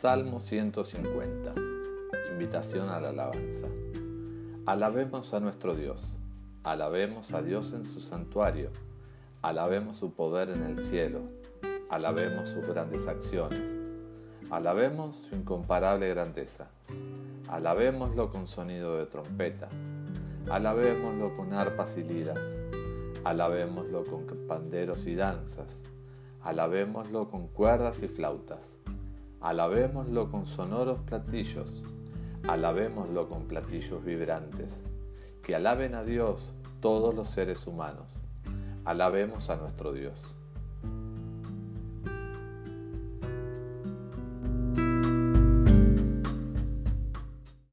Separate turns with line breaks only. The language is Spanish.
Salmo 150. Invitación a la alabanza. Alabemos a nuestro Dios. Alabemos a Dios en su santuario. Alabemos su poder en el cielo. Alabemos sus grandes acciones. Alabemos su incomparable grandeza. Alabémoslo con sonido de trompeta. Alabémoslo con arpas y liras. Alabémoslo con panderos y danzas. Alabémoslo con cuerdas y flautas Alabémoslo con sonoros platillos, alabémoslo con platillos vibrantes. Que alaben a Dios todos los seres humanos. Alabemos a nuestro Dios.